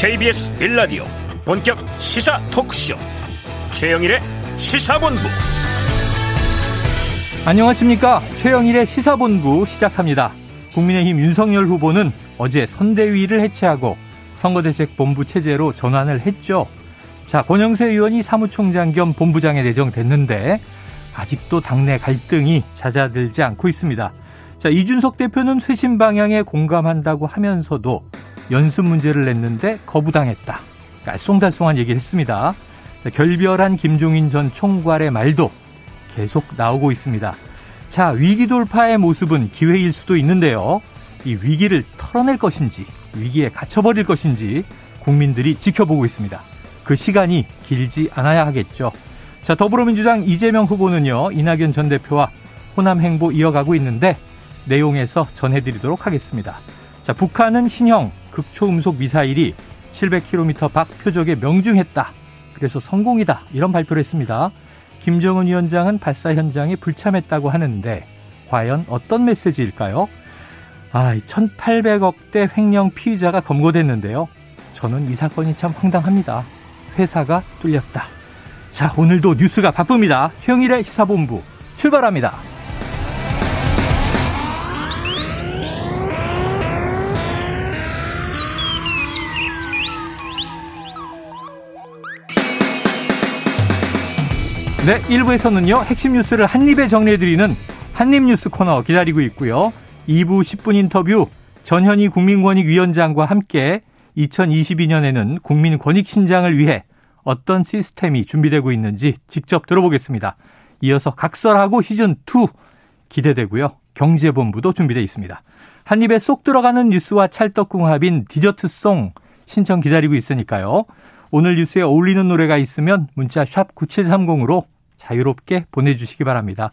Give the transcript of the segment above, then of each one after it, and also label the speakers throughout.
Speaker 1: KBS 빌라디오 본격 시사 토크쇼. 최영일의 시사본부.
Speaker 2: 안녕하십니까? 최영일의 시사본부 시작합니다. 국민의힘 윤석열 후보는 어제 선대위를 해체하고 선거대책본부 체제로 전환을 했죠. 자 권영세 의원이 사무총장 겸 본부장에 내정됐는데 아직도 당내 갈등이 잦아들지 않고 있습니다. 자 이준석 대표는 쇄신 방향에 공감한다고 하면서도 연습 문제를 냈는데 거부당했다. 알쏭달쏭한 얘기를 했습니다. 결별한 김종인 전 총괄의 말도 계속 나오고 있습니다. 자, 위기 돌파의 모습은 기회일 수도 있는데요. 이 위기를 털어낼 것인지, 위기에 갇혀버릴 것인지 국민들이 지켜보고 있습니다. 그 시간이 길지 않아야 하겠죠. 자, 더불어민주당 이재명 후보는요, 이낙연 전 대표와 호남 행보 이어가고 있는데 내용에서 전해드리도록 하겠습니다. 자, 북한은 신형 극초음속 미사일이 700km 밖 표적에 명중했다. 그래서 성공이다. 이런 발표를 했습니다. 김정은 위원장은 발사 현장에 불참했다고 하는데 과연 어떤 메시지일까요? 아, 1,800억대 횡령 피의자가 검거됐는데요. 저는 이 사건이 참 황당합니다. 회사가 뚫렸다. 자, 오늘도 뉴스가 바쁩니다. 최영일의 시사본부 출발합니다. 네, 1부에서는요, 핵심 뉴스를 한입에 정리해드리는 한입뉴스 코너 기다리고 있고요. 2부 10분 인터뷰 전현희 국민권익위원장과 함께 2022년에는 국민 권익 신장을 위해 어떤 시스템이 준비되고 있는지 직접 들어보겠습니다. 이어서 각설하고 시즌2 기대되고요. 경제본부도 준비되어 있습니다. 한 입에 쏙 들어가는 뉴스와 찰떡궁합인 디저트송 신청 기다리고 있으니까요. 오늘 뉴스에 어울리는 노래가 있으면 문자 샵 9730으로 자유롭게 보내주시기 바랍니다.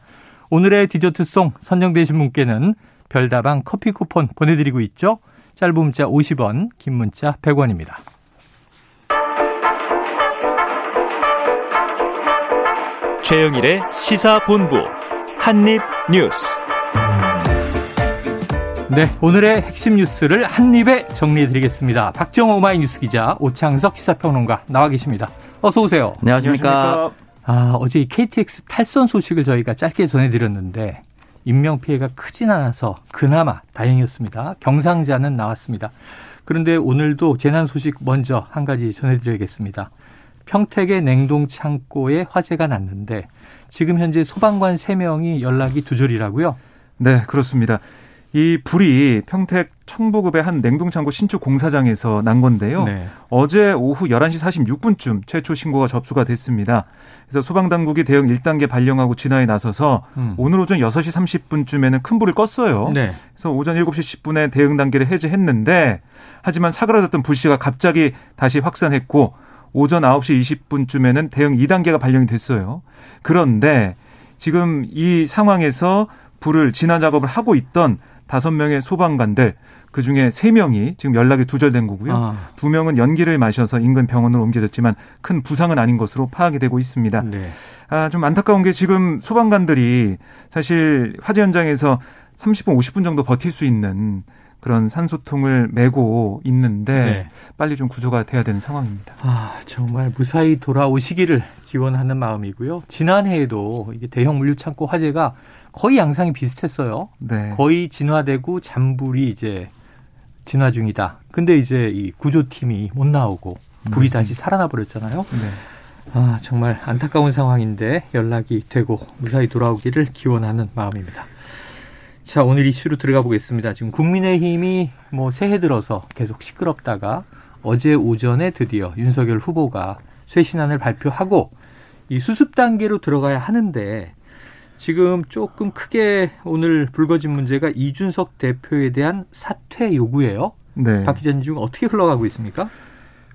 Speaker 2: 오늘의 디저트송 선정되신 분께는 별다방 커피 쿠폰 보내드리고 있죠. 짧은 문자 50원, 긴 문자 100원입니다.
Speaker 1: 최영일의 시사본부 한입뉴스
Speaker 2: 네, 오늘의 핵심 뉴스를 한입에 정리해드리겠습니다. 박정호 오마이뉴스 기자, 오창석 시사평론가 나와 계십니다. 어서 오세요.
Speaker 3: 안녕하십니까.
Speaker 2: 아, 어제 이 KTX 탈선 소식을 저희가 짧게 전해드렸는데 인명 피해가 크진 않아서 그나마 다행이었습니다. 경상자는 나왔습니다. 그런데 오늘도 재난 소식 먼저 한 가지 전해드려야겠습니다. 평택의 냉동 창고에 화재가 났는데 지금 현재 소방관 3명이 연락이 두절이라고요?
Speaker 3: 네, 그렇습니다. 이 불이 평택 청부급의 한 냉동창고 신축 공사장에서 난 건데요. 네. 어제 오후 11시 46분쯤 최초 신고가 접수가 됐습니다. 그래서 소방당국이 대응 1단계 발령하고 진화에 나서서 음. 오늘 오전 6시 30분쯤에는 큰 불을 껐어요. 네. 그래서 오전 7시 10분에 대응 단계를 해제했는데 하지만 사그라졌던 불씨가 갑자기 다시 확산했고 오전 9시 20분쯤에는 대응 2단계가 발령이 됐어요. 그런데 지금 이 상황에서 불을 진화 작업을 하고 있던 다섯 명의 소방관들 그 중에 세 명이 지금 연락이 두절된 거고요. 아. 두 명은 연기를 마셔서 인근 병원으로 옮겨졌지만 큰 부상은 아닌 것으로 파악이 되고 있습니다. 네. 아, 좀 안타까운 게 지금 소방관들이 사실 화재 현장에서 30분, 50분 정도 버틸 수 있는 그런 산소통을 메고 있는데 네. 빨리 좀 구조가 돼야 되는 상황입니다.
Speaker 2: 아, 정말 무사히 돌아오시기를 기원하는 마음이고요. 지난해에도 이게 대형 물류 창고 화재가 거의 양상이 비슷했어요. 네. 거의 진화되고 잠불이 이제 진화 중이다. 근데 이제 이 구조팀이 못 나오고 불이 다시 살아나 버렸잖아요. 네. 아, 정말 안타까운 상황인데 연락이 되고 무사히 돌아오기를 기원하는 마음입니다. 자, 오늘 이슈로 들어가 보겠습니다. 지금 국민의힘이 뭐 새해 들어서 계속 시끄럽다가 어제 오전에 드디어 윤석열 후보가 쇄신안을 발표하고 이 수습 단계로 들어가야 하는데 지금 조금 크게 오늘 불거진 문제가 이준석 대표에 대한 사퇴 요구예요. 네. 박 기자님 지금 어떻게 흘러가고 있습니까?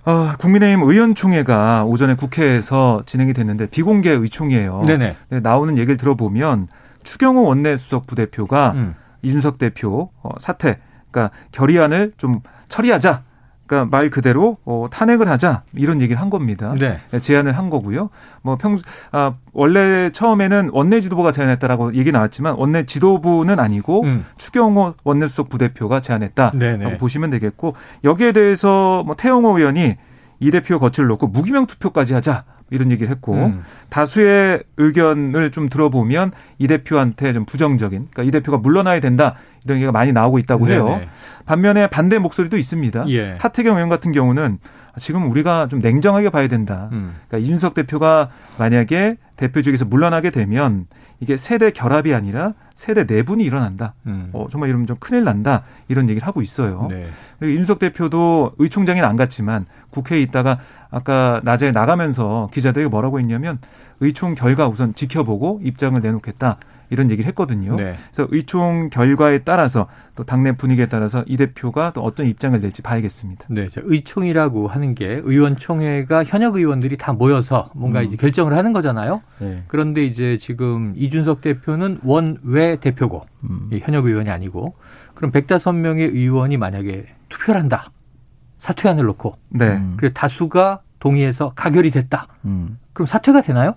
Speaker 3: 어, 국민의힘 의원총회가 오전에 국회에서 진행이 됐는데 비공개 의총이에요. 네네. 네, 나오는 얘기를 들어보면 추경호 원내수석 부대표가 음. 이준석 대표 어, 사퇴, 그러니까 결의안을 좀 처리하자. 그러니까 말 그대로 어, 탄핵을 하자 이런 얘기를 한 겁니다. 네. 네 제안을 한 거고요. 뭐 평, 아, 원래 처음에는 원내 지도부가 제안했다라고 얘기 나왔지만 원내 지도부는 아니고 음. 추경호 원내수석 부대표가 제안했다라고 네네. 보시면 되겠고 여기에 대해서 뭐 태영호 의원이 이 대표 거취를 놓고 무기명 투표까지 하자. 이런 얘기를 했고 음. 다수의 의견을 좀 들어보면 이 대표한테 좀 부정적인 그러니까 이 대표가 물러나야 된다 이런 얘기가 많이 나오고 있다고 해요. 네네. 반면에 반대 목소리도 있습니다. 예. 하태경 의원 같은 경우는 지금 우리가 좀 냉정하게 봐야 된다. 음. 그러니까 이준석 대표가 만약에 대표직에서 물러나게 되면 이게 세대 결합이 아니라 세대 내분이 일어난다. 음. 어, 정말 이러면 좀 큰일 난다. 이런 얘기를 하고 있어요. 네. 그리고 이준석 대표도 의총장에는 안 갔지만 국회에 있다가 아까 낮에 나가면서 기자들에게 뭐라고 했냐면 의총 결과 우선 지켜보고 입장을 내놓겠다. 이런 얘기를 했거든요. 네. 그래서 의총 결과에 따라서 또 당내 분위기에 따라서 이 대표가 또 어떤 입장을 낼지 봐야겠습니다.
Speaker 2: 네, 의총이라고 하는 게 의원총회가 현역 의원들이 다 모여서 뭔가 음. 이제 결정을 하는 거잖아요. 네. 그런데 이제 지금 이준석 대표는 원외 대표고 음. 현역 의원이 아니고 그럼 105명의 의원이 만약에 투표를 한다. 사퇴안을 놓고 네. 음. 그리고 다수가 동의해서 가결이 됐다. 음. 그럼 사퇴가 되나요?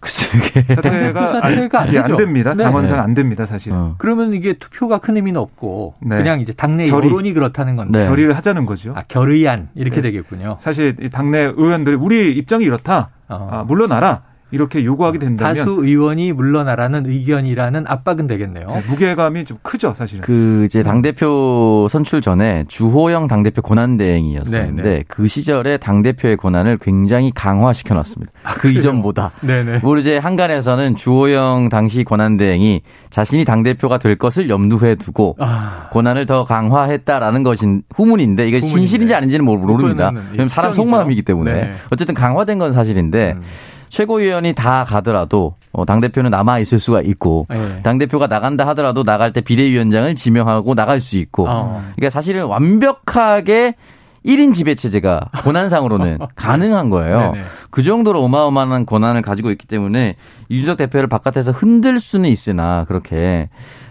Speaker 3: 글쎄 이게 사퇴가, 사퇴가 안, 안, 안, 됩니다. 네. 당원상 안 됩니다, 사실. 어.
Speaker 2: 그러면 이게 투표가 큰 의미는 없고 네. 그냥 이제 당내 결의. 여론이 그렇다는 건데
Speaker 3: 네. 결의를 하자는 거죠.
Speaker 2: 아, 결의안 이렇게 네. 되겠군요.
Speaker 3: 사실 당내 의원들이 우리 입장이 이렇다. 어. 아, 물러나라. 이렇게 요구하게 된다면
Speaker 2: 다수 의원이 물러나라는 의견이라는 압박은 되겠네요. 네,
Speaker 3: 무게감이 좀 크죠, 사실은.
Speaker 4: 그 이제 당 대표 선출 전에 주호영 당 대표 권한 대행이었었는데 네네. 그 시절에 당 대표의 권한을 굉장히 강화시켜 놨습니다. 아, 그 이전보다. 네네. 뭐 이제 한간에서는 주호영 당시 권한 대행이 자신이 당 대표가 될 것을 염두에 두고 아. 권한을 더 강화했다라는 것인 후문인데 이게 후문인데. 진실인지 아닌지는 모릅니다. 왜냐면 사람 속마음이기 때문에 네. 어쨌든 강화된 건 사실인데. 음. 최고위원이 다 가더라도 어, 당 대표는 남아 있을 수가 있고 네. 당 대표가 나간다 하더라도 나갈 때 비대위원장을 지명하고 나갈 수 있고 어. 그러니까 사실은 완벽하게 1인 지배 체제가 권한상으로는 가능한 거예요. 네네. 그 정도로 어마어마한 권한을 가지고 있기 때문에 이준석 대표를 바깥에서 흔들 수는 있으나 그렇게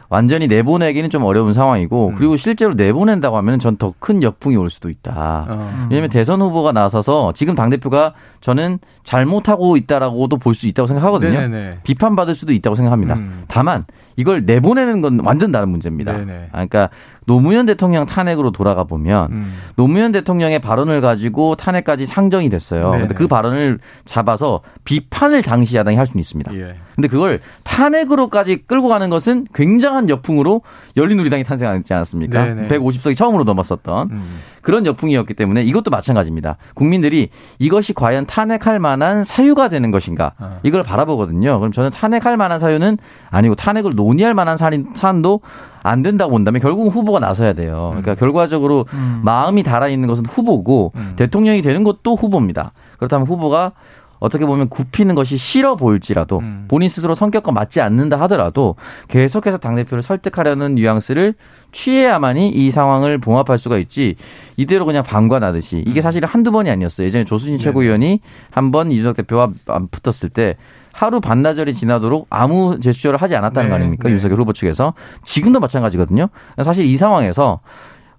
Speaker 4: 완전히 내보내기는 좀 어려운 상황이고 음. 그리고 실제로 내보낸다고 하면 전 더 큰 역풍이 올 수도 있다. 어. 왜냐하면 대선 후보가 나서서 지금 당 대표가 저는 잘못하고 있다라고도 볼 수 있다고 생각하거든요. 네네. 비판받을 수도 있다고 생각합니다. 음. 다만 이걸 내보내는 건 완전 다른 문제입니다. 네네. 그러니까 노무현 대통령 탄핵으로 돌아가 보면 음. 노무현 대통령의 발언을 가지고 탄핵까지 상정이 됐어요. 네네. 근데 그 발언을 잡아서 비판을 당시 야당이 할 수는 있습니다. 예. 근데 그걸 탄핵으로까지 끌고 가는 것은 굉장한 역풍으로 열린우리당이 탄생하지 않았습니까? 네네. 150석이 처음으로 넘었었던 음. 그런 역풍이었기 때문에 이것도 마찬가지입니다. 국민들이 이것이 과연 탄핵할 만한 사유가 되는 것인가 어. 이걸 바라보거든요. 그럼 저는 탄핵할 만한 사유는 아니고 탄핵을 논의할 만한 사안도 안 된다고 본다면 결국은 후보가 나서야 돼요. 그러니까 음. 결과적으로 음. 마음이 달아 있는 것은 후보고 음. 대통령이 되는 것도 후보입니다. 그렇다면 후보가 어떻게 보면 굽히는 것이 싫어 보일지라도 음. 본인 스스로 성격과 맞지 않는다 하더라도 계속해서 당대표를 설득하려는 뉘앙스를 취해야만이 이 상황을 봉합할 수가 있지 이대로 그냥 방관하듯이 이게 음. 사실 한두 번이 아니었어요. 예전에 조수진 네. 최고위원이 한 번 이준석 대표와 붙었을 때 하루 반나절이 지나도록 아무 제스처를 하지 않았다는 네. 거 아닙니까? 네. 윤석열 후보 측에서. 지금도 마찬가지거든요. 사실 이 상황에서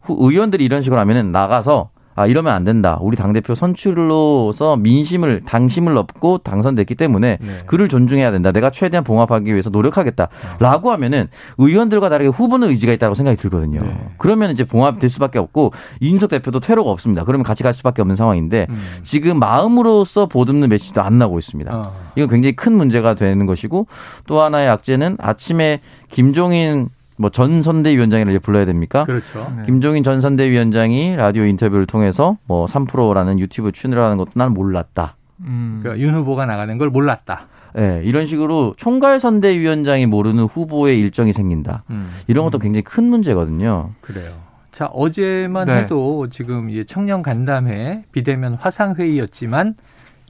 Speaker 4: 의원들이 이런 식으로 하면은 나가서 아, 이러면 안 된다. 우리 당대표 선출로서 민심을, 당심을 얻고 당선됐기 때문에 네. 그를 존중해야 된다. 내가 최대한 봉합하기 위해서 노력하겠다. 라고 하면은 의원들과 다르게 후보는 의지가 있다고 생각이 들거든요. 네. 그러면 이제 봉합될 수밖에 없고 이준석 대표도 퇴로가 없습니다. 그러면 같이 갈 수밖에 없는 상황인데 음. 지금 마음으로서 보듬는 메시지도 안 나오고 있습니다. 어. 이건 굉장히 큰 문제가 되는 것이고 또 하나의 악재는 아침에 김종인 뭐 전 선대위원장이라 불러야 됩니까?
Speaker 2: 그렇죠.
Speaker 4: 네. 김종인 전 선대위원장이 라디오 인터뷰를 통해서 뭐 3%라는 유튜브 출연하는 것도 나는 몰랐다.
Speaker 2: 음. 그러니까 윤 후보가 나가는 걸 몰랐다.
Speaker 4: 네, 이런 식으로 총괄 선대위원장이 모르는 후보의 일정이 생긴다. 음. 이런 것도 굉장히 큰 문제거든요.
Speaker 2: 그래요. 자, 어제만 네. 해도 지금 청년 간담회 비대면 화상 회의였지만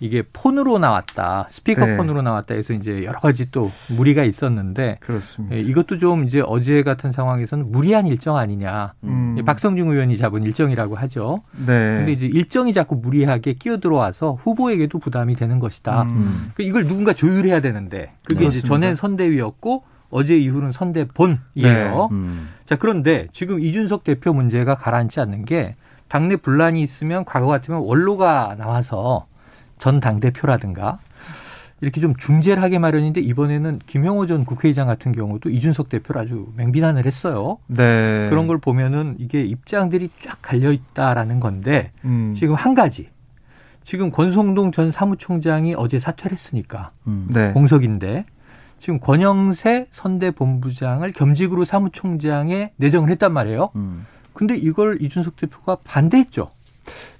Speaker 2: 이게 폰으로 나왔다, 스피커폰으로 네. 나왔다 해서 이제 여러 가지 또 무리가 있었는데
Speaker 3: 그렇습니다.
Speaker 2: 예, 이것도 좀 이제 어제 같은 상황에서는 무리한 일정 아니냐. 음. 박성중 의원이 잡은 일정이라고 하죠. 네. 근데 이제 일정이 자꾸 무리하게 끼어 들어와서 후보에게도 부담이 되는 것이다. 음. 그러니까 이걸 누군가 조율해야 되는데 그게 그렇습니다. 이제 전엔 선대위였고 어제 이후는 선대본이에요. 네. 음. 자, 그런데 지금 이준석 대표 문제가 가라앉지 않는 게 당내 분란이 있으면 과거 같으면 원로가 나와서 전 당대표라든가 이렇게 좀 중재를 하게 마련인데 이번에는 김영호 전 국회의장 같은 경우도 이준석 대표를 아주 맹비난을 했어요. 네. 그런 걸 보면은 이게 입장들이 쫙 갈려 있다라는 건데 음. 지금 한 가지 지금 권성동 전 사무총장이 어제 사퇴를 했으니까 음. 네. 공석인데 지금 권영세 선대 본부장을 겸직으로 사무총장에 내정을 했단 말이에요. 음. 근데 이걸 이준석 대표가 반대했죠.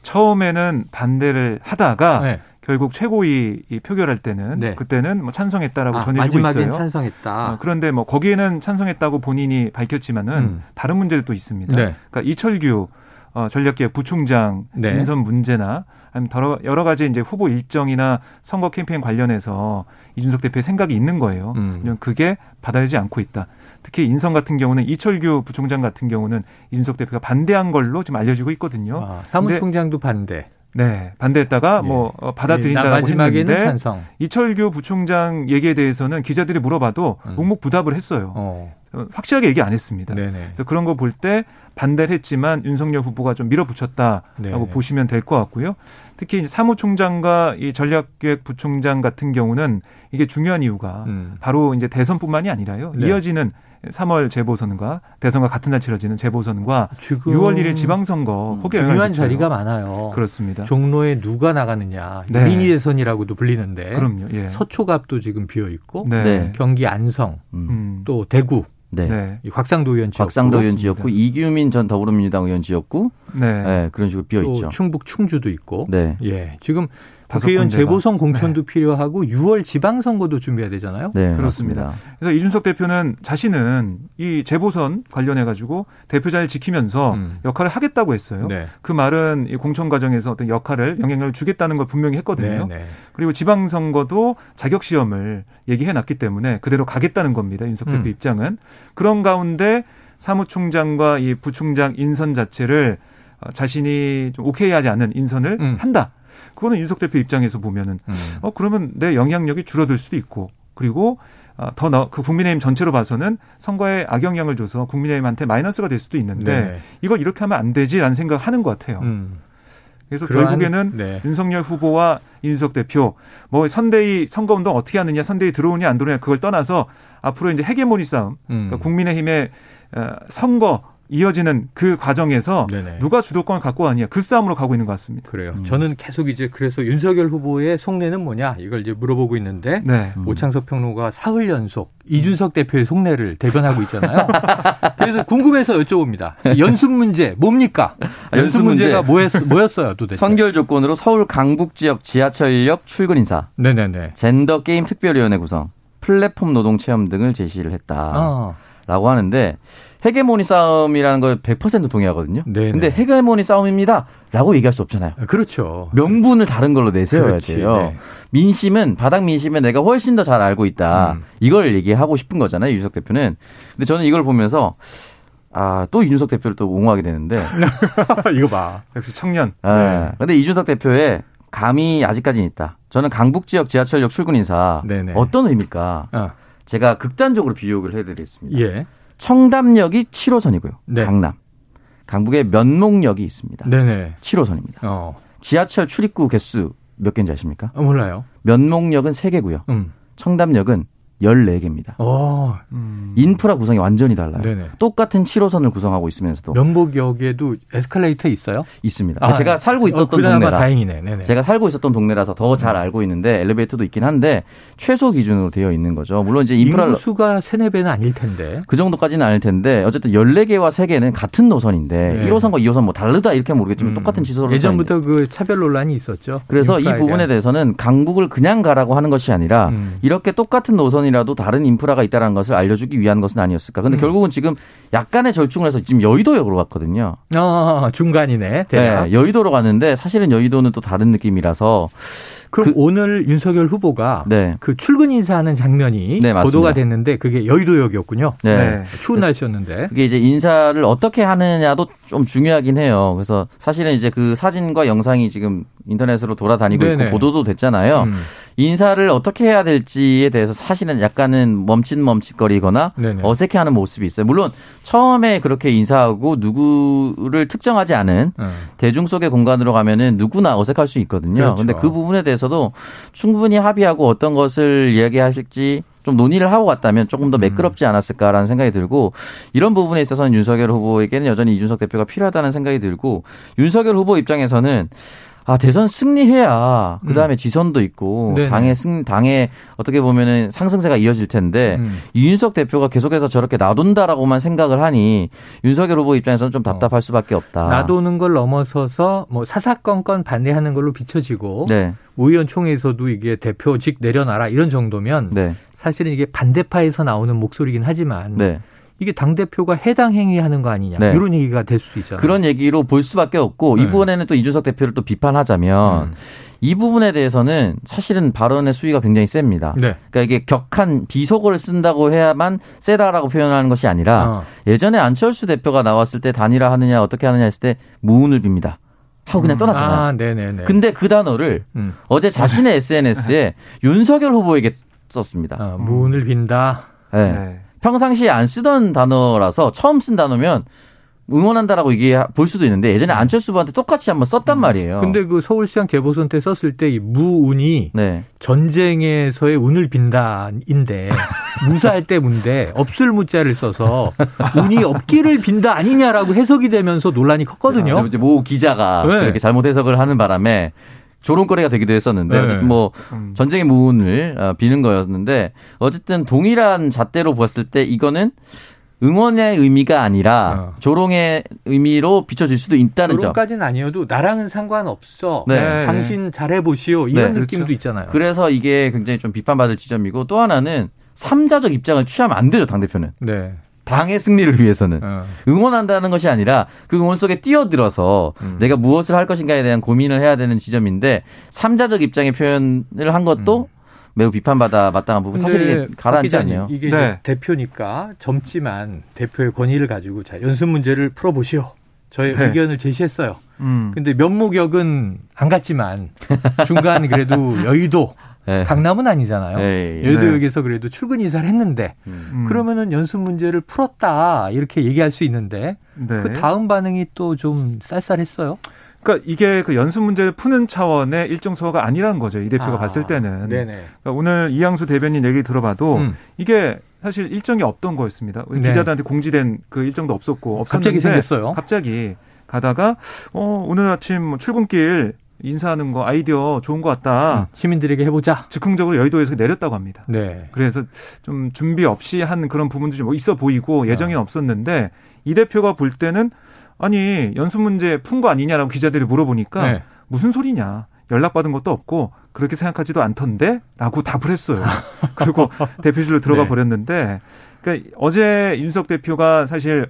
Speaker 3: 처음에는 반대를 하다가 네. 결국 최고위 표결할 때는 네. 그때는 뭐 찬성했다라고 아, 전해지고 있어요.
Speaker 2: 찬성했다.
Speaker 3: 어, 그런데 뭐 거기에는 찬성했다고 본인이 밝혔지만은 음. 다른 문제도 또 있습니다. 네. 그러니까 이철규 어, 전략기획 부총장 네. 인선 문제나 아니면 여러 가지 이제 후보 일정이나 선거 캠페인 관련해서 이준석 대표의 생각이 있는 거예요. 음. 그게 받아들이지 않고 있다. 특히 인선 같은 경우는 이철규 부총장 같은 경우는 이준석 대표가 반대한 걸로 지금 알려지고 있거든요. 아,
Speaker 2: 사무총장도 반대.
Speaker 3: 네, 반대했다가 예. 뭐 어, 받아들인다고 예, 했는데 찬성. 이철규 부총장 얘기에 대해서는 기자들이 물어봐도 음. 묵묵부답을 했어요. 어. 어. 확실하게 얘기 안 했습니다. 네네. 그래서 그런 거 볼 때 반대를 했지만 윤석열 후보가 좀 밀어붙였다라고 네네. 보시면 될 것 같고요. 특히 사무총장과 이 전략기획 부총장 같은 경우는 이게 중요한 이유가 음. 바로 이제 대선뿐만이 아니라요. 네. 이어지는 3월 재보선과 대선과 같은 날 치러지는 재보선과 6월 1일 지방선거
Speaker 2: 음, 중요한 자리가 많아요.
Speaker 3: 그렇습니다.
Speaker 2: 종로에 누가 나가느냐 네. 미니 대선이라고도 불리는데 그럼요. 예. 서초갑도 지금 비어 있고 네. 네. 경기 안성 음. 또 대구 네. 네. 곽상도 의원 지역
Speaker 4: 곽상도 의원 지역구 이규민 전 더불어민주당 의원 지역구 네. 네. 그런 식으로 비어 있죠.
Speaker 2: 충북 충주도 있고. 네. 예. 지금 국회의원 재보선 공천도 네. 필요하고 6월 지방선거도 준비해야 되잖아요.
Speaker 3: 네, 그렇습니다. 맞습니다. 그래서 이준석 대표는 자신은 이 재보선 관련해 가지고 대표 자리를 지키면서 음. 역할을 하겠다고 했어요. 네. 그 말은 이 공천 과정에서 어떤 역할을 영향을 주겠다는 걸 분명히 했거든요. 네, 네. 그리고 지방선거도 자격 시험을 얘기해 놨기 때문에 그대로 가겠다는 겁니다. 이준석 대표 음. 입장은 그런 가운데 사무총장과 이 부총장 인선 자체를 어, 자신이 좀 오케이하지 않은 인선을 음. 한다. 그거는 윤석 대표 입장에서 보면은 음. 어 그러면 내 영향력이 줄어들 수도 있고 그리고 어, 더그 국민의힘 전체로 봐서는 선거에 악영향을 줘서 국민의힘한테 마이너스가 될 수도 있는데 네. 이걸 이렇게 하면 안 되지라는 생각을 하는 것 같아요. 음. 그래서 그러한, 결국에는 네. 윤석열 후보와 이준석 대표 뭐 선대위 선거운동 어떻게 하느냐 선대위 들어오냐 안 들어오냐 그걸 떠나서 앞으로 이제 헤게모니 싸움 음. 그러니까 국민의힘의 어, 선거 이어지는 그 과정에서 네네. 누가 주도권을 갖고 가느냐 그 싸움으로 가고 있는 것 같습니다.
Speaker 2: 그래요. 음. 저는 계속 이제 그래서 윤석열 후보의 속내는 뭐냐 이걸 이제 물어보고 있는데 네. 음. 오창석 평론가 사흘 연속 이준석 대표의 속내를 대변하고 있잖아요. 그래서 궁금해서 여쭤봅니다. 연습 문제 뭡니까? 아, 연습 문제가 뭐였, 뭐였 어요 도대체?
Speaker 4: 선결 조건으로 서울 강북 지역 지하철역 출근 인사, 네네네. 젠더 게임 특별위원회 구성, 플랫폼 노동 체험 등을 제시를 했다라고 어. 하는데. 헤게모니 싸움이라는 걸 100% 동의하거든요. 네네. 근데 헤게모니 싸움입니다. 라고 얘기할 수 없잖아요.
Speaker 2: 그렇죠.
Speaker 4: 명분을 다른 걸로 내세워야 그렇지, 돼요. 네. 민심은 바닥 민심에 내가 훨씬 더 잘 알고 있다. 음. 이걸 얘기하고 싶은 거잖아요. 유석 대표는. 근데 저는 이걸 보면서 아, 또 이준석 대표를 또 옹호하게 되는데.
Speaker 2: 이거 봐.
Speaker 3: 역시 청년.
Speaker 4: 아, 네. 근데 이준석 대표의 감이 아직까지는 있다. 저는 강북 지역 지하철역 출근 인사 네네. 어떤 의미일까? 어. 제가 극단적으로 비교를 해드리겠습니다. 예. 청담역이 7호선이고요. 네. 강남. 강북에 면목역이 있습니다. 네네. 7호선입니다. 어. 지하철 출입구 개수 몇 개인지 아십니까?
Speaker 2: 어, 몰라요.
Speaker 4: 면목역은 3개고요. 음. 청담역은 14개입니다. 오. 음. 인프라 구성이 완전히 달라요. 네네. 똑같은 7호선을 구성하고 있으면서도.
Speaker 2: 면목역에도 에스컬레이터 있어요?
Speaker 4: 있습니다. 아, 제가 살고 어, 있었던 어, 동네라. 다행이네. 네네. 제가 살고 있었던 동네라서 더잘 음. 알고 있는데 엘리베이터도 있긴 한데 최소 기준으로 되어 있는 거죠. 물론 이제 인프라
Speaker 2: 인구수가 3, 4배는 아닐 텐데.
Speaker 4: 그 정도까지는 아닐 텐데 어쨌든 14개와 3개는 같은 노선인데 네. 1호선과 2호선 뭐 다르다 이렇게 모르겠지만 음. 똑같은 지소로
Speaker 2: 예전부터 그 차별 논란이 있었죠.
Speaker 4: 그래서 이 부분에 대해서는 강북을 그냥 가라고 하는 것이 아니라 음. 이렇게 똑같은 노선이 라도 다른 인프라가 있다는 것을 알려주기 위한 것은 아니었을까. 근데 음. 결국은 지금 약간의 절충을 해서 지금 여의도역으로 갔거든요.
Speaker 2: 아, 중간이네. 대략.
Speaker 4: 네, 여의도로 갔는데 사실은 여의도는 또 다른 느낌이라서
Speaker 2: 그럼 그, 오늘 윤석열 후보가 네. 그 출근 인사하는 장면이 네, 보도가 됐는데 그게 여의도역이었군요. 네. 네. 추운 날씨였는데.
Speaker 4: 그게 이제 인사를 어떻게 하느냐도 좀 중요하긴 해요. 그래서 사실은 이제 그 사진과 영상이 지금 인터넷으로 돌아다니고 네네. 있고 보도도 됐잖아요. 음. 인사를 어떻게 해야 될지에 대해서 사실은 약간은 멈칫멈칫거리거나 네네. 어색해하는 모습이 있어요. 물론 처음에 그렇게 인사하고 누구를 특정하지 않은 음. 대중 속의 공간으로 가면은 누구나 어색할 수 있거든요. 그렇죠. 근데 그 부분에 대해서도 충분히 합의하고 어떤 것을 이야기하실지 좀 논의를 하고 갔다면 조금 더 음. 매끄럽지 않았을까라는 생각이 들고 이런 부분에 있어서는 윤석열 후보에게는 여전히 이준석 대표가 필요하다는 생각이 들고 윤석열 후보 입장에서는 아 대선 승리해야 그 다음에 음. 지선도 있고 네네. 당의 승 당의 어떻게 보면은 상승세가 이어질 텐데 음. 이윤석 대표가 계속해서 저렇게 놔둔다라고만 생각을 하니 윤석열 후보 입장에서는 좀 답답할 수밖에 없다.
Speaker 2: 놔두는 걸 넘어서서 뭐 사사건건 반대하는 걸로 비춰지고 네. 의원총회에서도 이게 대표직 내려놔라 이런 정도면 네. 사실은 이게 반대파에서 나오는 목소리긴 하지만 네. 이게 당 대표가 해당 행위하는 거 아니냐 네. 이런 얘기가 될 수도 있잖아요.
Speaker 4: 그런 얘기로 볼 수밖에 없고 네. 이 부분에는 또 이준석 대표를 또 비판하자면 음. 이 부분에 대해서는 사실은 발언의 수위가 굉장히 셉니다. 네. 그러니까 이게 격한 비속어를 쓴다고 해야만 세다라고 표현하는 것이 아니라 어. 예전에 안철수 대표가 나왔을 때 단일화 하느냐 어떻게 하느냐 했을 때 무운을 빕니다. 하고 그냥 음. 떠났잖아요. 아, 네네네. 근데 그 단어를 음. 어제 자신의 SNS에 윤석열 후보에게 썼습니다.
Speaker 2: 어, 무운을 빈다.
Speaker 4: 네. 네. 평상시에 안 쓰던 단어라서 처음 쓴 단어면 응원한다라고 이게 볼 수도 있는데 예전에 네. 안철수 후보한테 똑같이 한번 썼단 음. 말이에요.
Speaker 2: 근데 그 서울시장 재보선 때 썼을 때 이 무운이 네. 전쟁에서의 운을 빈다인데 무사할 때 문데 없을 무자를 써서 운이 없기를 빈다 아니냐라고 해석이 되면서 논란이 컸거든요.
Speaker 4: 아, 이제 모 기자가 네. 그렇게 잘못 해석을 하는 바람에 조롱거리가 되기도 했었는데 네. 어쨌든 뭐 음. 전쟁의 무운을 어, 비는 거였는데 어쨌든 동일한 잣대로 보았을 때 이거는 응원의 의미가 아니라 어. 조롱의 의미로 비춰질 수도 있다는
Speaker 2: 점. 조롱까지는 아니어도 나랑은 상관없어. 네. 당신 잘해보시오. 이런 네. 느낌도 그렇죠. 있잖아요.
Speaker 4: 그래서 이게 굉장히 좀 비판받을 지점이고 또 하나는 삼자적 입장을 취하면 안 되죠, 당대표는. 네. 당의 승리를 위해서는 어. 응원한다는 것이 아니라 그 응원 속에 뛰어들어서 음. 내가 무엇을 할 것인가에 대한 고민을 해야 되는 지점인데 삼자적 입장의 표현을 한 것도 음. 매우 비판받아 마땅한 부분 사실 이게 가라앉지 않네요.
Speaker 2: 이게 네. 대표니까 젊지만 대표의 권위를 가지고 자 연습 문제를 풀어보시오. 저의 네. 의견을 제시했어요. 음. 근데 면목역은 안 갔지만 중간 그래도 여의도 네. 강남은 아니잖아요. 네. 여의도역에서 네. 그래도 출근 인사를 했는데 음. 그러면은 연습 문제를 풀었다 이렇게 얘기할 수 있는데 네. 그 다음 반응이 또 좀 쌀쌀했어요.
Speaker 3: 그러니까 이게 그 연습 문제를 푸는 차원의 일정 소화가 아니라는 거죠. 이 대표가 아, 봤을 때는. 네네. 그러니까 오늘 이양수 대변인 얘기 들어봐도 음. 이게 사실 일정이 없던 거였습니다. 네. 기자들한테 공지된 그 일정도 없었고 없었는데
Speaker 2: 갑자기 생겼어요.
Speaker 3: 갑자기 가다가 어 오늘 아침 뭐 출근길 인사하는 거 아이디어 좋은 것 같다. 음,
Speaker 2: 시민들에게 해보자.
Speaker 3: 즉흥적으로 여의도에서 내렸다고 합니다. 네. 그래서 좀 준비 없이 한 그런 부분도 좀 있어 보이고 예정이 어. 없었는데 이 대표가 볼 때는 아니 연습 문제 푼 거 아니냐라고 기자들이 물어보니까 네. 무슨 소리냐. 연락받은 것도 없고 그렇게 생각하지도 않던데라고 답을 했어요. 그리고 대표실로 들어가 네. 버렸는데 그러니까 어제 윤석 대표가 사실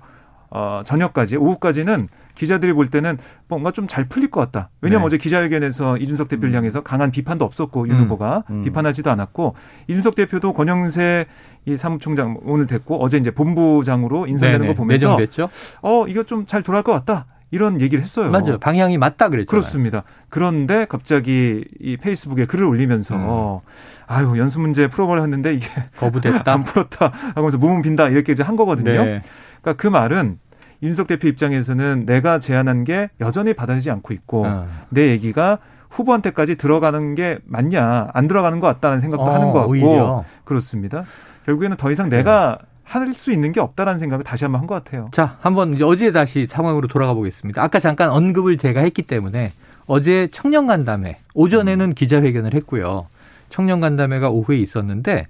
Speaker 3: 어 저녁까지 오후까지는 기자들이 볼 때는 뭔가 좀 잘 풀릴 것 같다. 왜냐하면 네. 어제 기자회견에서 이준석 대표를 음. 향해서 강한 비판도 없었고 윤 음. 후보가 음. 비판하지도 않았고 이준석 대표도 권영세 이 사무총장 오늘 됐고 어제 이제 본부장으로 인사되는 거 보면서 내정됐죠? 어 이거 좀 잘 돌아갈 것 같다. 이런 얘기를 했어요.
Speaker 2: 맞아요. 방향이 맞다 그랬죠.
Speaker 3: 그렇습니다. 그런데 갑자기 이 페이스북에 글을 올리면서 음. 아유 연수 문제 풀어보려 했는데 이게
Speaker 2: 거부됐다.
Speaker 3: 안 풀었다 하면서 무문 빈다 이렇게 이제 한 거거든요. 네. 그러니까 그 말은 윤석 대표 입장에서는 내가 제안한 게 여전히 받아들이지 않고 있고 어. 내 얘기가 후보한테까지 들어가는 게 맞냐 안 들어가는 것 같다는 생각도 어, 하는 것 같고 오히려. 그렇습니다. 결국에는 더 이상 내가 네. 할수 있는 게 없다라는 생각을 다시 한번 한 것 같아요.
Speaker 2: 자, 한번 어제 다시 상황으로 돌아가 보겠습니다. 아까 잠깐 언급을 제가 했기 때문에 어제 청년 간담회 오전에는 기자회견을 했고요. 청년 간담회가 오후에 있었는데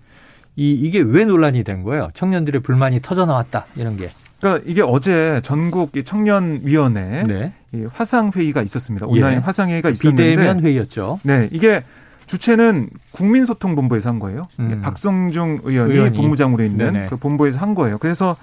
Speaker 2: 이 이게 왜 논란이 된 거예요? 청년들의 불만이 터져 나왔다 이런 게.
Speaker 3: 그러니까 이게 어제 전국 청년위원회 네. 화상 회의가 있었습니다. 온라인 예. 화상 회의가 있었는데
Speaker 2: 비대면 회의였죠.
Speaker 3: 네, 이게 주체는 국민소통본부에서 한 거예요. 음. 박성중 의원이, 의원이, 본부장으로 있는 네네. 그 본부에서 한 거예요. 그래서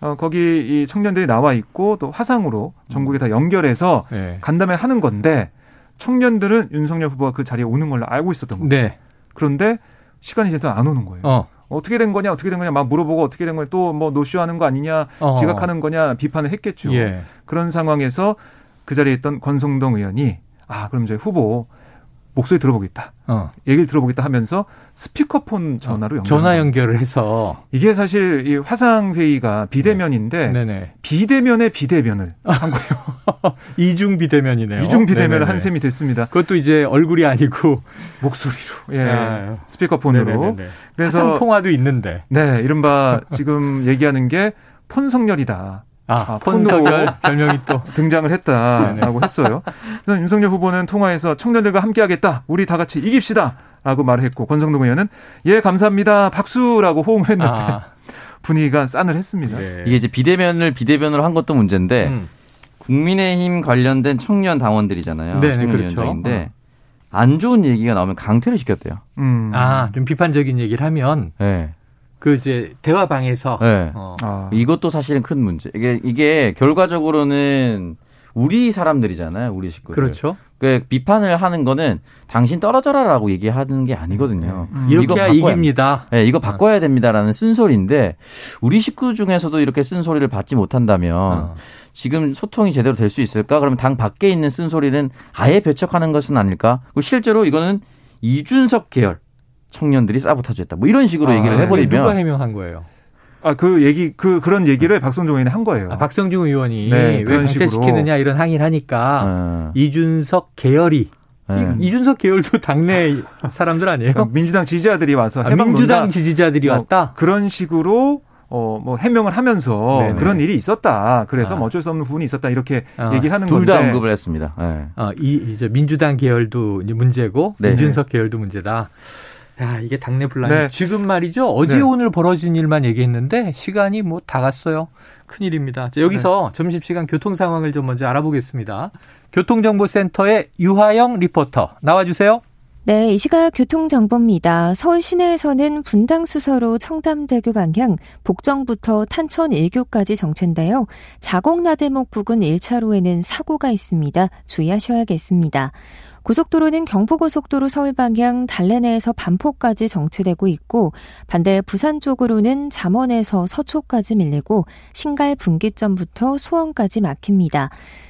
Speaker 3: 어, 거기 이 청년들이 나와 있고 또 화상으로 전국에 다 연결해서 네. 간담회 하는 건데 청년들은 윤석열 후보가 그 자리에 오는 걸로 알고 있었던 거예요. 네. 그런데 시간이 지나도 안 오는 거예요. 어. 어떻게 된 거냐, 어떻게 된 거냐 막 물어보고 어떻게 된 거냐 또 뭐 노쇼하는 거 아니냐, 어. 지각하는 거냐 비판을 했겠죠. 예. 그런 상황에서 그 자리에 있던 권성동 의원이 아 그럼 이제 후보 목소리 들어보겠다. 어. 얘기를 들어보겠다 하면서 스피커폰 전화로 어, 연결.
Speaker 2: 전화 연결을 해서
Speaker 3: 이게 사실 이 화상 회의가 비대면인데 네. 비대면의 비대면을 한 거예요.
Speaker 2: 이중 비대면이네요.
Speaker 3: 이중 비대면을 네네네. 한 셈이 됐습니다.
Speaker 2: 그것도 이제 얼굴이 아니고
Speaker 3: 목소리로. 예. 아, 스피커폰으로. 네네네.
Speaker 2: 그래서 통화도 있는데.
Speaker 3: 네, 이른바 지금 얘기하는 게 폰성렬이다.
Speaker 2: 아, 아 폰석열 별명이 또
Speaker 3: 등장을 했다라고 했어요. 그래서 윤석열 후보는 통화에서 청년들과 함께하겠다. 우리 다 같이 이깁시다. 라고 말을 했고 권성동 의원은 예 감사합니다 박수라고 호응을 했는데 아. 분위기가 싸늘했습니다. 네.
Speaker 4: 이게 이제 비대면을 비대면으로 한 것도 문제인데 음. 국민의힘 관련된 청년 당원들이잖아요. 네, 청년 그렇죠. 위원장인데 어. 안 좋은 얘기가 나오면 강퇴를 시켰대요.
Speaker 2: 음. 아, 좀 비판적인 얘기를 하면 네. 그 이제 대화방에서 네. 어.
Speaker 4: 아. 이것도 사실은 큰 문제. 이게 이게 결과적으로는 우리 사람들이잖아요, 우리 식구들.
Speaker 2: 그렇죠.
Speaker 4: 그 비판을 하는 거는 당신 떨어져라라고 얘기하는 게 아니거든요.
Speaker 2: 음. 이렇게 해야 이깁니다.
Speaker 4: 네, 이거 바꿔야 됩니다라는 쓴소리인데 우리 식구 중에서도 이렇게 쓴소리를 받지 못한다면 어. 지금 소통이 제대로 될 수 있을까? 그러면 당 밖에 있는 쓴소리는 아예 배척하는 것은 아닐까? 실제로 이거는 이준석 계열 청년들이 사보타주했다. 뭐 이런 식으로 아, 얘기를 해버리면
Speaker 2: 누가 해명한 거예요?
Speaker 3: 아, 그 얘기, 그, 그런 얘기를 박성중 의원이 한 거예요.
Speaker 2: 아, 박성중 의원이 네, 왜 강퇴시키느냐 이런 항의를 하니까 아. 이준석 계열이 네. 이준석 계열도 당내 사람들 아니에요?
Speaker 3: 그러니까 민주당 지지자들이 와서
Speaker 2: 아, 민주당 지지자들이 어, 왔다?
Speaker 3: 그런 식으로 어, 뭐 해명을 하면서 네네. 그런 일이 있었다. 그래서 아. 뭐 어쩔 수 없는 부분이 있었다. 이렇게 아. 얘기를 하는
Speaker 4: 둘
Speaker 3: 건데.
Speaker 4: 둘 다 언급을 했습니다. 네.
Speaker 2: 어, 이, 이제 민주당 계열도 문제고 네네. 이준석 계열도 문제다. 야, 이게 당내 분란이 네. 지금 말이죠. 어제 네. 오늘 벌어진 일만 얘기했는데 시간이 뭐 다 갔어요. 큰일입니다. 자, 여기서 네. 점심시간 교통 상황을 좀 먼저 알아보겠습니다. 교통정보센터의 유하영 리포터 나와주세요.
Speaker 5: 네, 이 시각 교통정보입니다. 서울 시내에서는 분당 수서로 청담대교 방향 복정부터 탄천 1교까지 정체인데요. 자곡나대목 부근 1차로에는 사고가 있습니다. 주의하셔야겠습니다. 고속도로는 경부고속도로 서울 방향 달래내에서 반포까지 정체되고 있고 반대 부산 쪽으로는 잠원에서 서초까지 밀리고 신갈 분기점부터 수원까지 막힙니다.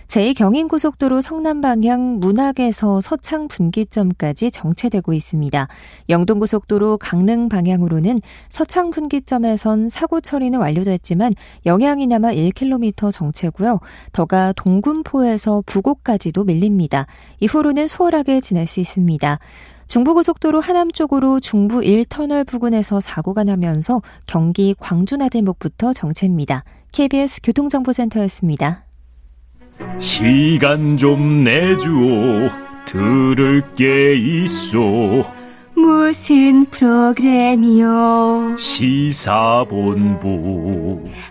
Speaker 5: 제2경인고속도로 성남 방향 문학에서 서창 분기점까지 정체되고 있습니다. 영동고속도로 강릉 방향으로는 서창 분기점에선 사고 처리는 완료됐지만 영향이 남아 1km 정체고요. 더가 동군포에서 부곡까지도 밀립니다. 이후로는 수월하게 지낼 수 있습니다. 중부고속도로 하남 쪽으로 중부 1터널 부근에서 사고가 나면서 경기 광주나들목부터 정체입니다. KBS 교통정보센터였습니다.
Speaker 1: 시간 좀 내주오. 들을 게 있어
Speaker 6: 무슨 프로그램이요
Speaker 1: 시사본부.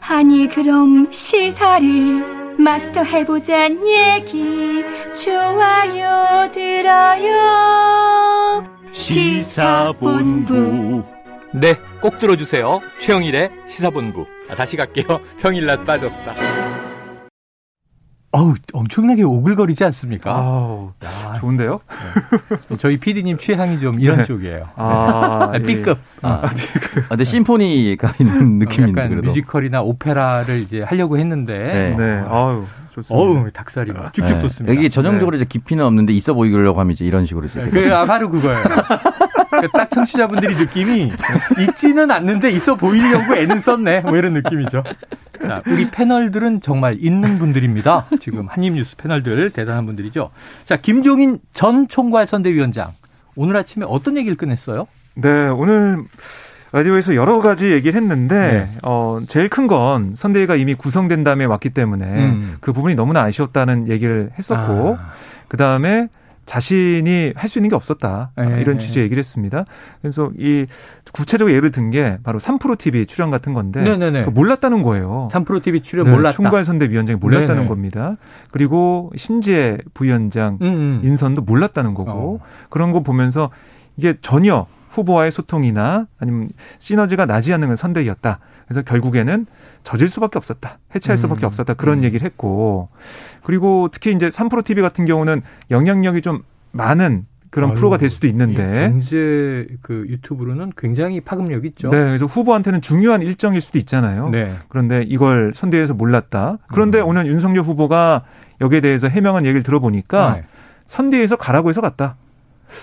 Speaker 6: 아니 그럼 시사를 마스터 해보잔 얘기. 좋아요 들어요.
Speaker 1: 시사본부.
Speaker 2: 네 꼭 들어주세요. 최영일의 시사본부. 아, 다시 갈게요. 평일낮 빠졌다 어우, 엄청나게 오글거리지 않습니까?
Speaker 3: 아우, 좋은데요?
Speaker 2: 네. 저희 PD님 취향이 좀 이런 네. 쪽이에요. 아, 아 B급. 예. 아,
Speaker 4: 아, B급. 아, 근데 심포니가 있는 느낌인데.
Speaker 2: 약간 그래도. 뮤지컬이나 오페라를 이제 하려고 했는데.
Speaker 3: 네. 네. 아유.
Speaker 2: 좋습니다. 어우, 닭살이 막 쭉쭉 네. 돋습니다.
Speaker 4: 여기 전형적으로 네. 이제 깊이는 없는데 있어 보이려고 하면 이제 이런 식으로 이제.
Speaker 2: 그, 아, 바로 그거예요. 딱 청취자분들이 느낌이 있지는 않는데 있어 보이려고 애는 썼네. 뭐 이런 느낌이죠. 자, 우리 패널들은 정말 있는 분들입니다. 지금 한입뉴스 패널들 대단한 분들이죠. 자, 김종인 전 총괄 선대위원장. 오늘 아침에 어떤 얘기를 꺼냈어요?
Speaker 3: 네, 오늘 라디오에서 여러 가지 얘기를 했는데 네. 어 제일 큰 건 선대위가 이미 구성된 다음에 왔기 때문에 음. 그 부분이 너무나 아쉬웠다는 얘기를 했었고 아. 그 다음에 자신이 할 수 있는 게 없었다. 네. 이런 취지 의 얘기를 했습니다. 그래서 이 구체적으로 예를 든 게 바로 3프로 TV 출연 같은 건데 네네네. 몰랐다는 거예요.
Speaker 2: 3프로 TV 출연 네, 몰랐다.
Speaker 3: 총괄선대위원장이 몰랐다는 네네. 겁니다. 그리고 신재 부위원장 음음. 음. 인선도 몰랐다는 거고 어. 그런 거 보면서 이게 전혀 후보와의 소통이나 아니면 시너지가 나지 않는 선대위였다. 그래서 결국에는 젖을 수밖에 없었다. 해체할 수밖에 음. 없었다. 그런 음. 얘기를 했고 그리고 특히 이제 3프로 TV 같은 경우는 영향력이 좀 많은 그런 아유, 프로가 될 수도 있는데
Speaker 2: 경제 그 유튜브로는 굉장히 파급력 있죠.
Speaker 3: 네, 그래서 후보한테는 중요한 일정일 수도 있잖아요. 네. 그런데 이걸 선대위에서 몰랐다. 그런데 음. 오늘 윤석열 후보가 여기에 대해서 해명한 얘기를 들어보니까 네. 선대에서 가라고 해서 갔다.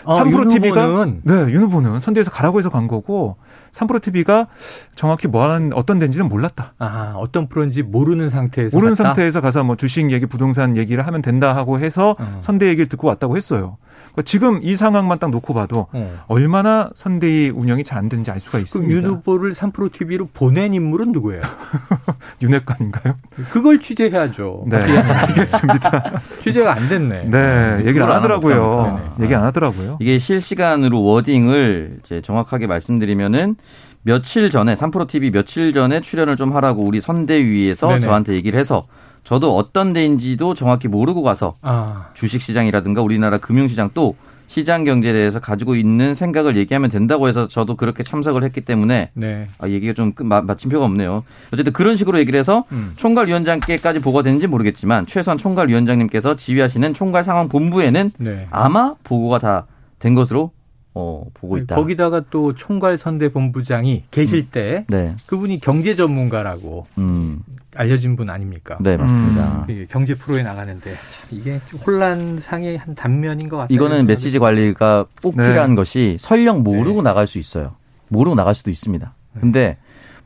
Speaker 2: 아, 3프로 TV가
Speaker 3: 네, 윤 후보는 선대에서 가라고 해서 간 거고 3프로 TV가 정확히 뭐 하는 어떤 데인지는 몰랐다.
Speaker 2: 아, 어떤 프로인지 모르는 상태에서
Speaker 3: 모르는
Speaker 2: 갔다?
Speaker 3: 상태에서 가서 뭐 주식 얘기, 부동산 얘기를 하면 된다 하고 해서 어. 선대 얘기를 듣고 왔다고 했어요. 그러니까 지금 이 상황만 딱 놓고 봐도 어. 얼마나 선대위 운영이 잘 안 되는지 알 수가 있습니다.
Speaker 2: 그럼 윤 후보를 3프로 TV로 보낸 인물은 누구예요?
Speaker 3: 윤핵관인가요?
Speaker 2: 그걸 취재해야죠.
Speaker 3: 네, 알겠습니다.
Speaker 2: 취재가 안 됐네.
Speaker 3: 네, 얘기를 안 하더라고요. 얘기 안 하더라고요.
Speaker 4: 이게 실시간으로 워딩을 이제 정확하게 말씀드리면은 며칠 전에 3프로 TV 며칠 전에 출연을 좀 하라고 우리 선대위에서 네네. 저한테 얘기를 해서 저도 어떤 데인지도 정확히 모르고 가서 아. 주식시장이라든가 우리나라 금융시장 또 시장 경제에 대해서 가지고 있는 생각을 얘기하면 된다고 해서 저도 그렇게 참석을 했기 때문에 네. 아, 얘기가 좀 마침표가 없네요. 어쨌든 그런 식으로 얘기를 해서 음. 총괄위원장께까지 보고가 되는지 모르겠지만 최소한 총괄위원장님께서 지휘하시는 총괄 상황 본부에는 네. 아마 보고가 다 된 것으로 어, 보고 있다.
Speaker 2: 거기다가 또 총괄 선대 본부장이 계실 음. 때 네. 그분이 경제 전문가라고 음. 알려진 분 아닙니까?
Speaker 4: 네, 맞습니다.
Speaker 2: 음. 경제 프로에 나가는데 참 이게 혼란상의 한 단면인 것 같아요.
Speaker 4: 이거는 메시지 관리가 꼭 네. 필요한 것이 설령 모르고 네. 나갈 수 있어요. 모르고 나갈 수도 있습니다. 네. 근데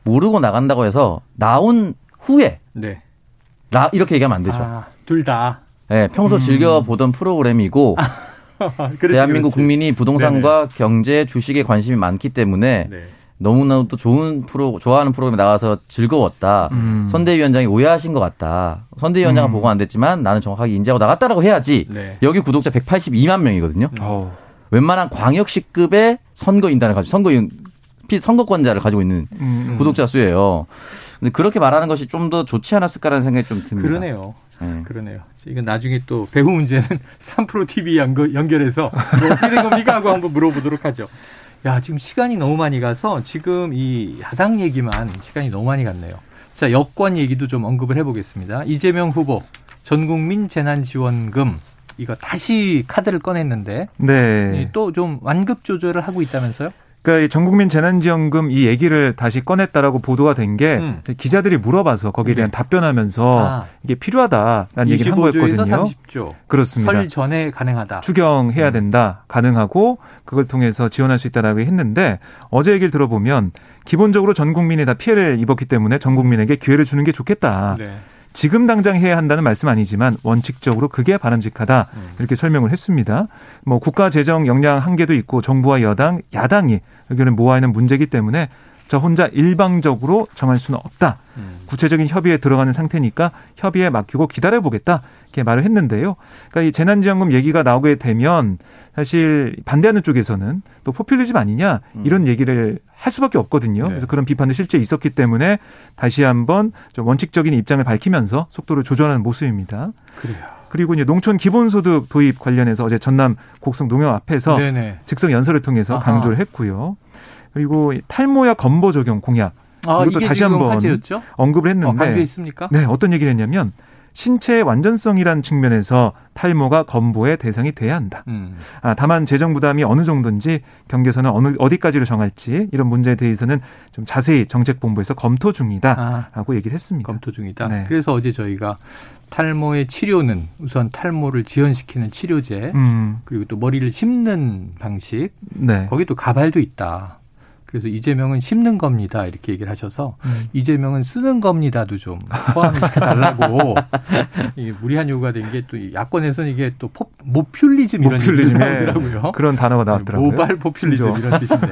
Speaker 4: 모르고 나간다고 해서 나온 후에 네. 나 이렇게 얘기하면 안 되죠. 아,
Speaker 2: 둘 다.
Speaker 4: 네, 평소 음. 즐겨 보던 프로그램이고 그렇지, 대한민국 그렇지. 국민이 부동산과 네네. 경제, 주식에 관심이 많기 때문에 네. 너무나도 좋은 프로 좋아하는 프로그램에 나와서 즐거웠다. 음. 선대위원장이 오해하신 것 같다. 선대위원장은 음. 보고 안 됐지만 나는 정확하게 인지하고 나갔다라고 해야지. 네. 여기 구독자 182만 명이거든요. 오. 웬만한 광역시급의 선거 인단을 가지고 선거인 선거권자를 가지고 있는 음. 음. 구독자 수예요. 근데 그렇게 말하는 것이 좀 더 좋지 않았을까라는 생각이 좀 듭니다.
Speaker 2: 그러네요. 네. 그러네요. 이건 나중에 또 배후 문제는 3프로 TV 연결해서 뭐 어떻게 된 겁니까 하고 한번 물어보도록 하죠. 야, 지금 시간이 너무 많이 가서 지금 이 야당 얘기만 시간이 너무 많이 갔네요. 자, 여권 얘기도 좀 언급을 해보겠습니다. 이재명 후보 전국민 재난지원금 이거 다시 카드를 꺼냈는데 네. 또 좀 완급 조절을 하고 있다면서요?
Speaker 3: 그러니까 전국민 재난지원금 이 얘기를 다시 꺼냈다라고 보도가 된게 음. 기자들이 물어봐서 거기에 대한 네. 답변하면서 아. 이게 필요하다라는 얘기를 한 거였거든요.
Speaker 2: 30조.
Speaker 3: 그렇습니다.
Speaker 2: 설 전에 가능하다.
Speaker 3: 추경해야 음. 된다. 가능하고 그걸 통해서 지원할 수 있다라고 했는데 어제 얘기를 들어보면 기본적으로 전 국민이 다 피해를 입었기 때문에 전 국민에게 기회를 주는 게 좋겠다. 네. 지금 당장 해야 한다는 말씀 아니지만 원칙적으로 그게 바람직하다 음. 이렇게 설명을 했습니다. 뭐 국가 재정 역량 한계도 있고 정부와 여당, 야당이 의견을 모아있는 문제이기 때문에 저 혼자 일방적으로 정할 수는 없다. 음. 구체적인 협의에 들어가는 상태니까 협의에 맡기고 기다려보겠다. 이렇게 말을 했는데요. 그러니까 이 재난지원금 얘기가 나오게 되면 사실 반대하는 쪽에서는 또 포퓰리즘 아니냐 이런 음. 얘기를 할 수밖에 없거든요. 네. 그래서 그런 비판도 실제 있었기 때문에 다시 한번 좀 원칙적인 입장을 밝히면서 속도를 조절하는 모습입니다.
Speaker 2: 그래요.
Speaker 3: 그리고 이제 농촌 기본소득 도입 관련해서 어제 전남 곡성 농협 앞에서 네네. 즉석 연설을 통해서 강조를 했고요. 그리고 탈모약 건보 적용 공약
Speaker 2: 아, 이것도 다시 한번 화제였죠?
Speaker 3: 언급을 했는데
Speaker 2: 어, 있습니까?
Speaker 3: 네, 어떤 얘기를 했냐면 신체의 완전성이라는 측면에서 탈모가 건보의 대상이 돼야 한다. 음. 아, 다만 재정 부담이 어느 정도인지 경계선은 어느 어디까지로 정할지 이런 문제에 대해서는 좀 자세히 정책본부에서 검토 중이다라고 아, 얘기를 했습니다.
Speaker 2: 검토 중이다. 네. 그래서 어제 저희가 탈모의 치료는 우선 탈모를 지연시키는 치료제 음. 그리고 또 머리를 심는 방식 네. 거기 또 가발도 있다. 그래서 이재명은 심는 겁니다. 이렇게 얘기를 하셔서 음. 이재명은 쓰는 겁니다도 좀 포함시켜달라고 무리한 요구가 된 게 또 야권에서는 이게 또 포, 모퓰리즘 이런 나오더라고요.
Speaker 3: 그런 단어가 나왔더라고요.
Speaker 2: 모발 포퓰리즘 이런 뜻인데.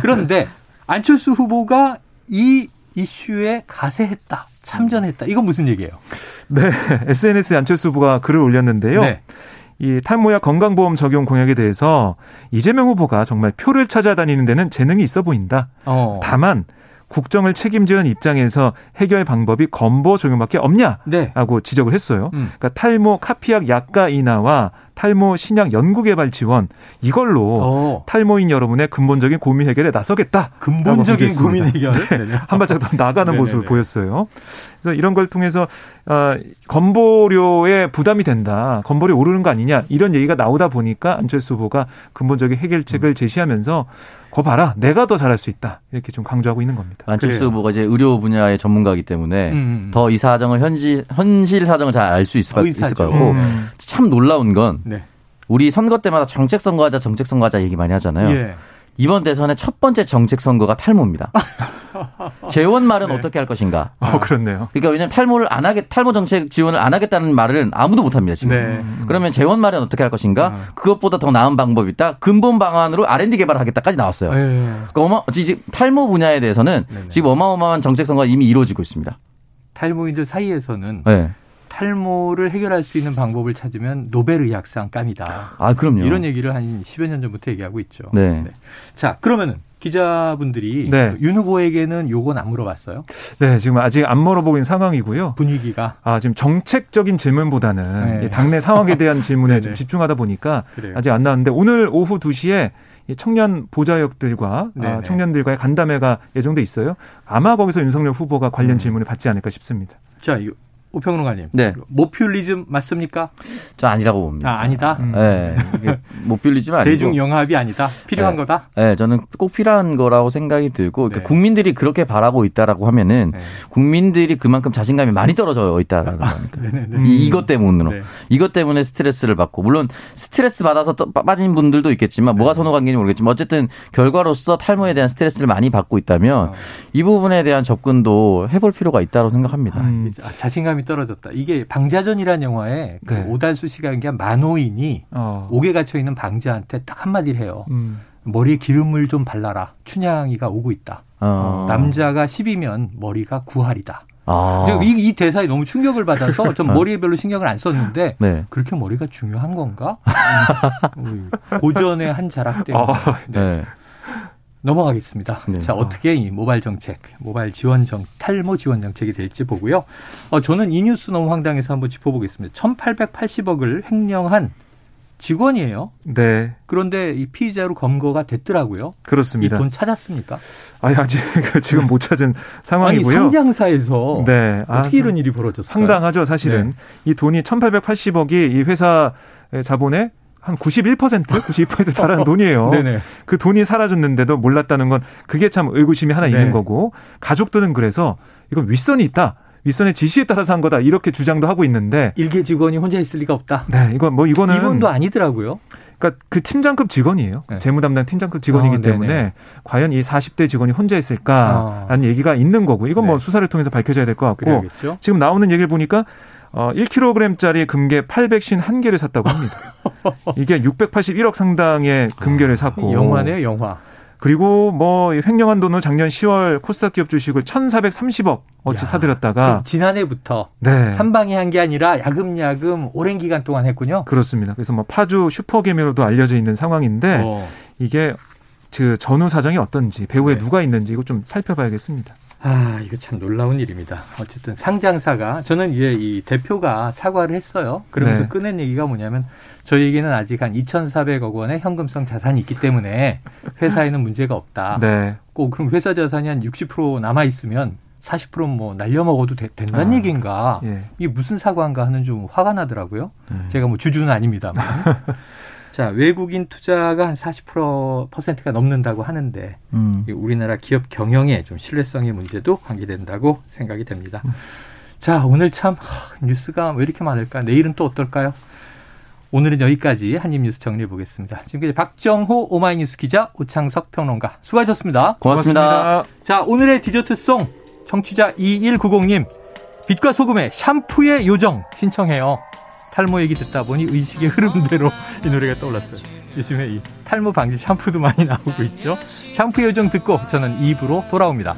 Speaker 2: 그런데 안철수 후보가 이 이슈에 가세했다. 참전했다. 이건 무슨 얘기예요?
Speaker 3: 네. SNS에 안철수 후보가 글을 올렸는데요. 네. 이 탈모약 건강보험 적용 공약에 대해서 이재명 후보가 정말 표를 찾아다니는 데는 재능이 있어 보인다. 어. 다만 국정을 책임지는 입장에서 해결 방법이 건보 적용밖에 없냐라고 네. 지적을 했어요. 음. 그러니까 탈모 카피약 약가 인하와 탈모 신약 연구개발 지원 이걸로 어. 탈모인 여러분의 근본적인 고민 해결에 나서겠다.
Speaker 2: 근본적인 고민 해결 네.
Speaker 3: 네. 한 발짝 더 나가는 모습을 보였어요. 그래서 이런 걸 통해서 어, 건보료에 부담이 된다. 건보료 오르는 거 아니냐 이런 얘기가 나오다 보니까 안철수 후보가 근본적인 해결책을 음. 제시하면서 거 봐라 내가 더 잘할 수 있다 이렇게 좀 강조하고 있는 겁니다.
Speaker 4: 안철수. 후보가 이제 의료 분야의 전문가이기 때문에 음. 음. 더이 사정을 현지 현실 사정을 잘 알 수 있을, 어, 있을 거고 음. 참 놀라운 건 네. 우리 선거 때마다 정책 선거하자 정책 선거하자 얘기 많이 하잖아요. 예. 이번 대선의 첫 번째 정책 선거가 탈모입니다. 재원 말은 네. 어떻게 할 것인가?
Speaker 3: 어, 그렇네요.
Speaker 4: 그러니까 왜냐하면 탈모를 안 하겠, 탈모 정책 지원을 안 하겠다는 말을 아무도 못 합니다, 지금. 네. 그러면 재원 마련 어떻게 할 것인가? 음. 그것보다 더 나은 방법이 있다. 근본 방안으로 R&D 개발을 하겠다까지 나왔어요. 네. 그러니까 어마, 지금 탈모 분야에 대해서는 네네. 지금 어마어마한 정책 선거가 이미 이루어지고 있습니다.
Speaker 2: 탈모인들 사이에서는 네. 탈모를 해결할 수 있는 방법을 찾으면 노벨 의학상 깜이다.
Speaker 4: 아, 그럼요.
Speaker 2: 이런 얘기를 한 10여 년 전부터 얘기하고 있죠. 네. 네. 자, 그러면은 기자분들이 네. 윤 후보에게는 요건 안 물어봤어요?
Speaker 3: 네, 지금 아직 안 물어보고 있는 상황이고요.
Speaker 2: 분위기가.
Speaker 3: 아, 지금 정책적인 질문보다는 네. 당내 상황에 대한 질문에 좀 집중하다 보니까 그래요. 아직 안 나왔는데 오늘 오후 2시에 청년 보좌역들과 아, 청년들과의 간담회가 예정돼 있어요. 아마 거기서 윤석열 후보가 관련 음. 질문을 받지 않을까 싶습니다.
Speaker 2: 자, 오평론가님. 네. 모퓰리즘 맞습니까?
Speaker 4: 저 아니라고 봅니다.
Speaker 2: 아, 아니다?
Speaker 4: 음. 네. 모퓰리즘 아니고.
Speaker 2: 대중 영합이 아니다? 필요한
Speaker 4: 네.
Speaker 2: 거다?
Speaker 4: 네. 저는 꼭 필요한 거라고 생각이 들고, 그러니까 네. 국민들이 그렇게 바라고 있다라고 하면은, 네. 국민들이 그만큼 자신감이 많이 떨어져 있다라는 아, 거니까. 음. 이, 이것 때문으로. 네. 이것 때문에 스트레스를 받고, 물론 스트레스 받아서 빠진 분들도 있겠지만, 뭐가 네. 선호 관계인지 모르겠지만, 어쨌든 결과로서 탈모에 대한 스트레스를 많이 받고 있다면, 어. 이 부분에 대한 접근도 해볼 필요가 있다고 생각합니다. 음.
Speaker 2: 아, 자신감 이 사람이 떨어졌다. 이게 방자전이라는 영화에 그 네. 오달수 씨가 연기한 만호인이 어. 옥에 gat혀 있는 방자한테 딱 한마디를 해요. 음. 머리에 기름을 좀 발라라. 춘향이가 오고 있다. 어. 남자가 10이면 머리가 9할이다. 아. 이, 이, 대사에 너무 충격을 받아서 좀 머리에 별로 신경을 안 썼는데 네. 그렇게 머리가 중요한 건가? 음. 고전의 한 자락 때문에. 어. 네. 넘어가겠습니다. 네. 자, 어떻게 이 모바일 정책, 모바일 지원 정, 탈모 지원 정책이 될지 보고요. 어, 저는 이 뉴스 너무 황당해서 한번 짚어보겠습니다. 1880억을 횡령한 직원이에요.
Speaker 3: 네.
Speaker 2: 그런데 이 피의자로 검거가 됐더라고요.
Speaker 3: 그렇습니다.
Speaker 2: 이 돈 찾았습니까?
Speaker 3: 아니, 아직 지금 못 찾은 상황이고요.
Speaker 2: 아니, 상장사에서 네. 아, 어떻게 아, 이런 일이 벌어졌어요?
Speaker 3: 상당하죠, 사실은. 네. 이 돈이 1880억이 이 회사 자본의 한 91%, 92% 달하는 돈이에요. 그 돈이 사라졌는데도 몰랐다는 건 그게 참 의구심이 하나 네. 있는 거고 가족들은 그래서 이건 윗선이 있다. 윗선의 지시에 따라서 한 거다. 이렇게 주장도 하고 있는데
Speaker 2: 일개 직원이 혼자 있을 리가 없다.
Speaker 3: 네, 이건 뭐 이거는
Speaker 2: 이건도 아니더라고요.
Speaker 3: 그러니까 그 팀장급 직원이에요. 네. 재무 담당 팀장급 직원이기 어, 때문에 과연 이 40대 직원이 혼자 있을까라는 어. 얘기가 있는 거고 이건 뭐 네. 뭐 수사를 통해서 밝혀져야 될 것 같고 그래야겠죠? 지금 나오는 얘기를 보니까 어, 1kg짜리 금괴 851개를 샀다고 합니다. 이게 681억 상당의 금괴를 샀고.
Speaker 2: 영화네요, 영화.
Speaker 3: 그리고 뭐 횡령한 돈은 작년 10월 코스닥 기업 주식을 1,430억 어치 사들였다가
Speaker 2: 지난해부터 네. 한 방에 한 게 아니라 야금야금 오랜 기간 동안 했군요.
Speaker 3: 그렇습니다. 그래서 뭐 파주 슈퍼개미로도 알려져 있는 상황인데 어. 이게 그 전후 사정이 어떤지 배후에 네. 누가 있는지 이거 좀 살펴봐야겠습니다.
Speaker 2: 아, 이거 참 놀라운 일입니다. 어쨌든 상장사가 저는 이제 이 대표가 사과를 했어요. 그러면서 네. 꺼낸 얘기가 뭐냐면 저희에게는 아직 한 2,400억 원의 현금성 자산이 있기 때문에 회사에는 문제가 없다. 네. 꼭 그럼 회사 자산이 한 60% 남아 있으면 40%뭐 날려 먹어도 되, 된다는 아, 얘기인가? 예. 이게 무슨 사과인가 하는 좀 화가 나더라고요. 네. 제가 뭐 주주는 아닙니다만. 자, 외국인 투자가 한 40%가 넘는다고 하는데 음. 우리나라 기업 경영에 좀 신뢰성의 문제도 관계된다고 생각이 됩니다. 음. 자, 오늘 참 하, 뉴스가 왜 이렇게 많을까? 내일은 또 어떨까요? 오늘은 여기까지 한입 뉴스 정리해 보겠습니다. 지금까지 박정호 오마이뉴스 기자 오창석 평론가 수고하셨습니다.
Speaker 4: 고맙습니다. 고맙습니다.
Speaker 2: 자, 오늘의 디저트송 청취자 2190님 빛과 소금의 샴푸의 요정 신청해요. 탈모 얘기 듣다 보니 의식의 흐름대로 아. 이 노래가 떠올랐어요. 요즘에 이 탈모 방지 샴푸도 많이 나오고 있죠. 샴푸 요정 듣고 저는 입으로 돌아옵니다.